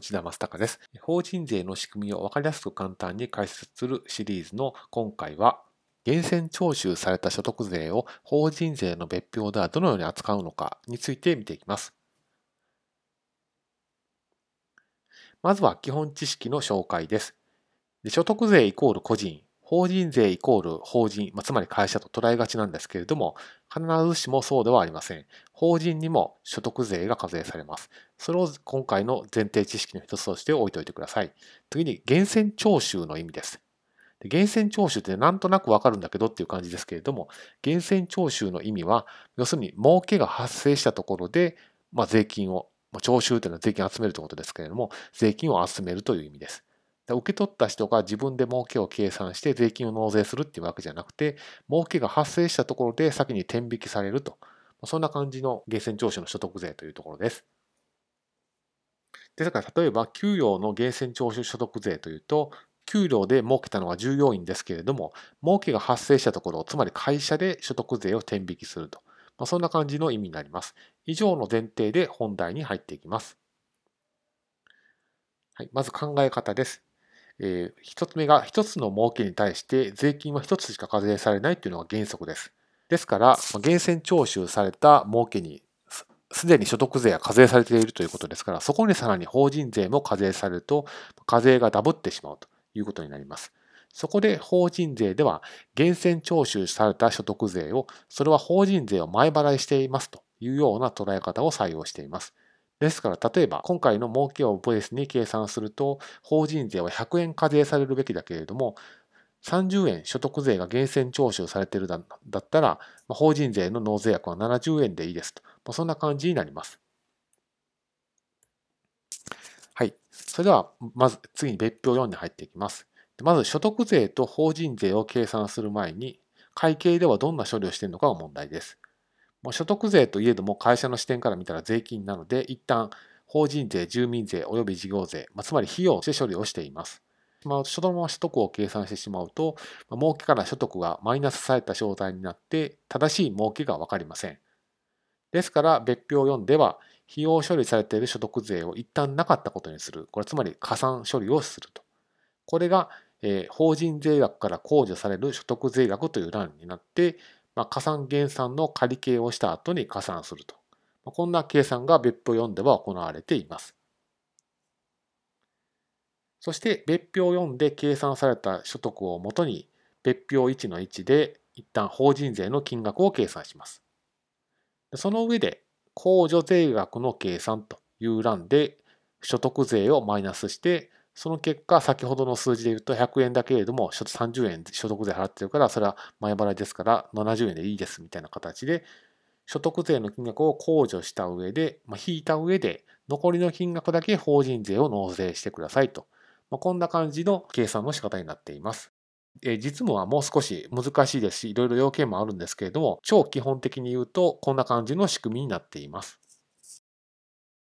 内田正孝です。法人税の仕組みを分かりやすく簡単に解説するシリーズの今回は、源泉徴収された所得税を法人税の別表ではどのように扱うのかについて見ていきます。まずは基本知識の紹介です。所得税イコール個人、法人税イコール法人、まあ、つまり会社と捉えがちなんですけれども、必ずしもそうではありません。法人にも所得税が課税されます。それを今回の前提知識の一つとして置いておいてください。次に、源泉徴収の意味です。源泉徴収ってなんとなくわかるんだけどっていう感じですけれども、源泉徴収の意味は、要するに儲けが発生したところで、まあ、税金を、徴収というのは税金を集めるということですけれども、税金を集めるという意味です。受け取った人が自分で儲けを計算して税金を納税するっていうわけじゃなくて、儲けが発生したところで先に転引きされると。そんな感じの源泉徴収の所得税というところです。ですから、例えば、給与の源泉徴収所得税というと、給料で儲けたのは従業員ですけれども、儲けが発生したところ、つまり会社で所得税を転引きすると。ま、そんな感じの意味になります。以上の前提で本題に入っていきます。はい、まず考え方です。えー、つ目が一つの儲けに対して税金は一つしか課税されないというのが原則です。ですから、源泉徴収された儲けにすでに所得税が課税されているということですから、そこにさらに法人税も課税されると、課税がダブってしまうということになります。そこで法人税では、源泉徴収された所得税を、それは法人税を前払いしていますというような捉え方を採用しています。ですから、例えば、今回の儲けをベースに計算すると、法人税は100円課税されるべきだけれども、30円所得税が源泉徴収されているだったら、法人税の納税額は70円でいいですと。そんな感じになります。はい。それでは、まず次に別表4に入っていきます。まず、所得税と法人税を計算する前に、会計ではどんな処理をしているのかが問題です。もう所得税といえども会社の視点から見たら税金なので、一旦法人税、住民税及び事業税、まあ、つまり費用して処理をしています。まあ、そのまま所得を計算してしまうと、まあ、儲けから所得がマイナスされた状態になって、正しい儲けがわかりません。ですから、別表4では、費用処理されている所得税を一旦なかったことにする。これつまり加算処理をすると。これが、えー、法人税額から控除される所得税額という欄になって、まあ、加算減算の仮計をした後に加算すると。まあ、こんな計算が別表4では行われています。そして別表4で計算された所得をもとに別表1の1で一旦法人税の金額を計算します。その上で控除税額の計算という欄で所得税をマイナスしてその結果、先ほどの数字で言うと100円だけれども、30円所得税払ってるから、それは前払いですから70円でいいですみたいな形で、所得税の金額を控除した上で、まあ、引いた上で、残りの金額だけ法人税を納税してくださいと。まあ、こんな感じの計算の仕方になっています。え実務はもう少し難しいですし、いろいろ要件もあるんですけれども、超基本的に言うと、こんな感じの仕組みになっています。